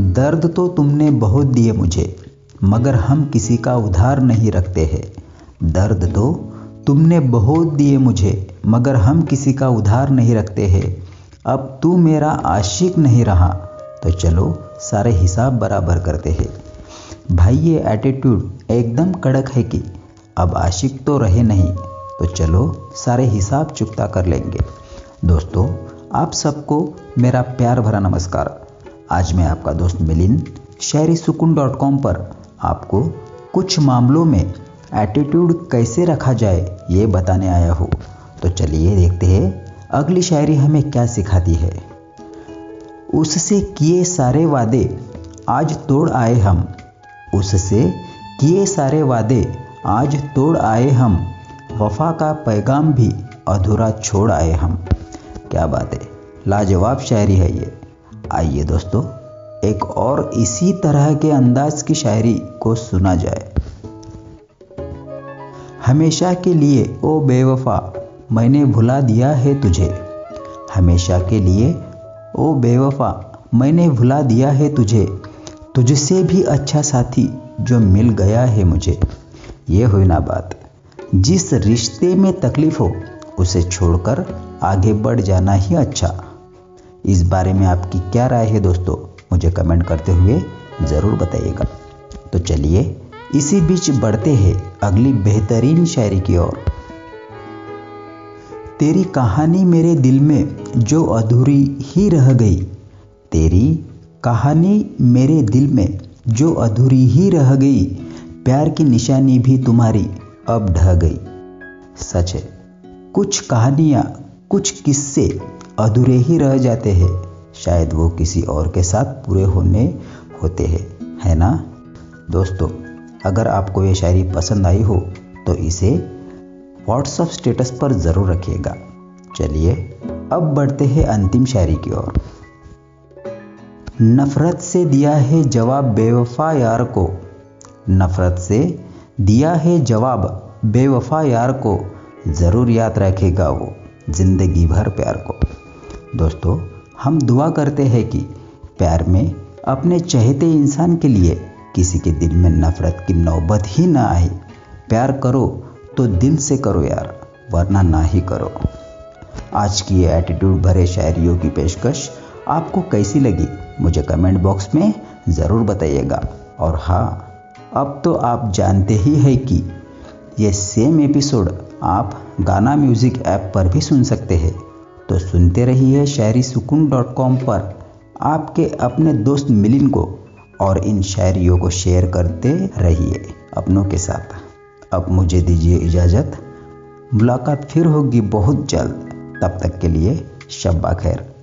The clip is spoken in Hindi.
दर्द तो तुमने बहुत दिए मुझे, मगर हम किसी का उधार नहीं रखते हैं। दर्द तो तुमने बहुत दिए मुझे, मगर हम किसी का उधार नहीं रखते हैं। अब तू मेरा आशिक नहीं रहा तो चलो सारे हिसाब बराबर करते हैं। भाई, ये एटीट्यूड एकदम कड़क है कि अब आशिक तो रहे नहीं तो चलो सारे हिसाब चुकता कर लेंगे। दोस्तों, आप सबको मेरा प्यार भरा नमस्कार। आज मैं आपका दोस्त मिलिंद शायरी सुकून डॉट कॉम पर आपको कुछ मामलों में एटीट्यूड कैसे रखा जाए, ये बताने आया हूँ। तो चलिए देखते हैं, अगली शायरी हमें क्या सिखाती है। उससे किए सारे वादे आज तोड़ आए हम। उससे किए सारे वादे आज तोड़ आए हम। वफा का पैगाम भी अधूरा छोड़ आए हम। क्या बात है, लाजवाब शायरी है ये। आइए दोस्तों, एक और इसी तरह के अंदाज की शायरी को सुना जाए। हमेशा के लिए, ओ बेवफा, मैंने भुला दिया है तुझे। हमेशा के लिए, ओ बेवफा, मैंने भुला दिया है तुझे। तुझसे भी अच्छा साथी जो मिल गया है मुझे। ये हुई ना बात। जिस रिश्ते में तकलीफ़ हो, उसे छोड़कर आगे बढ़ जाना ही अच्छा। इस बारे में आपकी क्या राय है दोस्तों? मुझे कमेंट करते हुए ज़रूर बताइएगा। तो चलिए, इसी बीच बढ़ते हैं अगली बेहतरीन शायरी की ओर। तेरी कहानी मेरे दिल में जो अधूरी ही रह गई, तेरी कहानी मेरे दिल में जो अधूरी ही रह गई, प्यार की निशानी भी तुम्हारी अब ढह गई। सच है, कुछ कहानियाँ, कुछ किस्से अधूरे ही रह जाते हैं। शायद वो किसी और के साथ पूरे होने होते हैं, है ना? दोस्तों, अगर आपको ये शायरी पसंद आई हो तो इसे व्हाट्सअप स्टेटस पर ज़रूर रखिएगा। चलिए, अब बढ़ते हैं अंतिम शायरी की ओर। नफरत से दिया है जवाब बेवफा यार को। नफरत से दिया है जवाब बेवफा यार को। ज़रूर याद रखेगा वो, ज़िंदगी भर प्यार को। दोस्तों, हम दुआ करते हैं कि प्यार में अपने चहेते इंसान के लिए किसी के दिल में नफरत की नौबत ही ना आए। प्यार करो तो दिल से करो यार, वरना ना ही करो। आज की ये एटीट्यूड भरे शायरियों की पेशकश आपको कैसी लगी? मुझे कमेंट बॉक्स में ज़रूर बताइएगा। और हाँ अब तो आप जानते ही हैं कि ये सेम एपिसोड आप गाना म्यूज़िक ऐप पर भी सुन सकते हैं। तो सुनते रहिए शायरी सुकून डॉट कॉम पर। आपके अपने दोस्त मिलिन को और इन शायरियों को शेयर करते रहिए अपनों के साथ। अब मुझे दीजिए इजाज़त। मुलाकात फिर होगी बहुत जल्द। तब तक के लिए शब्बा खैर।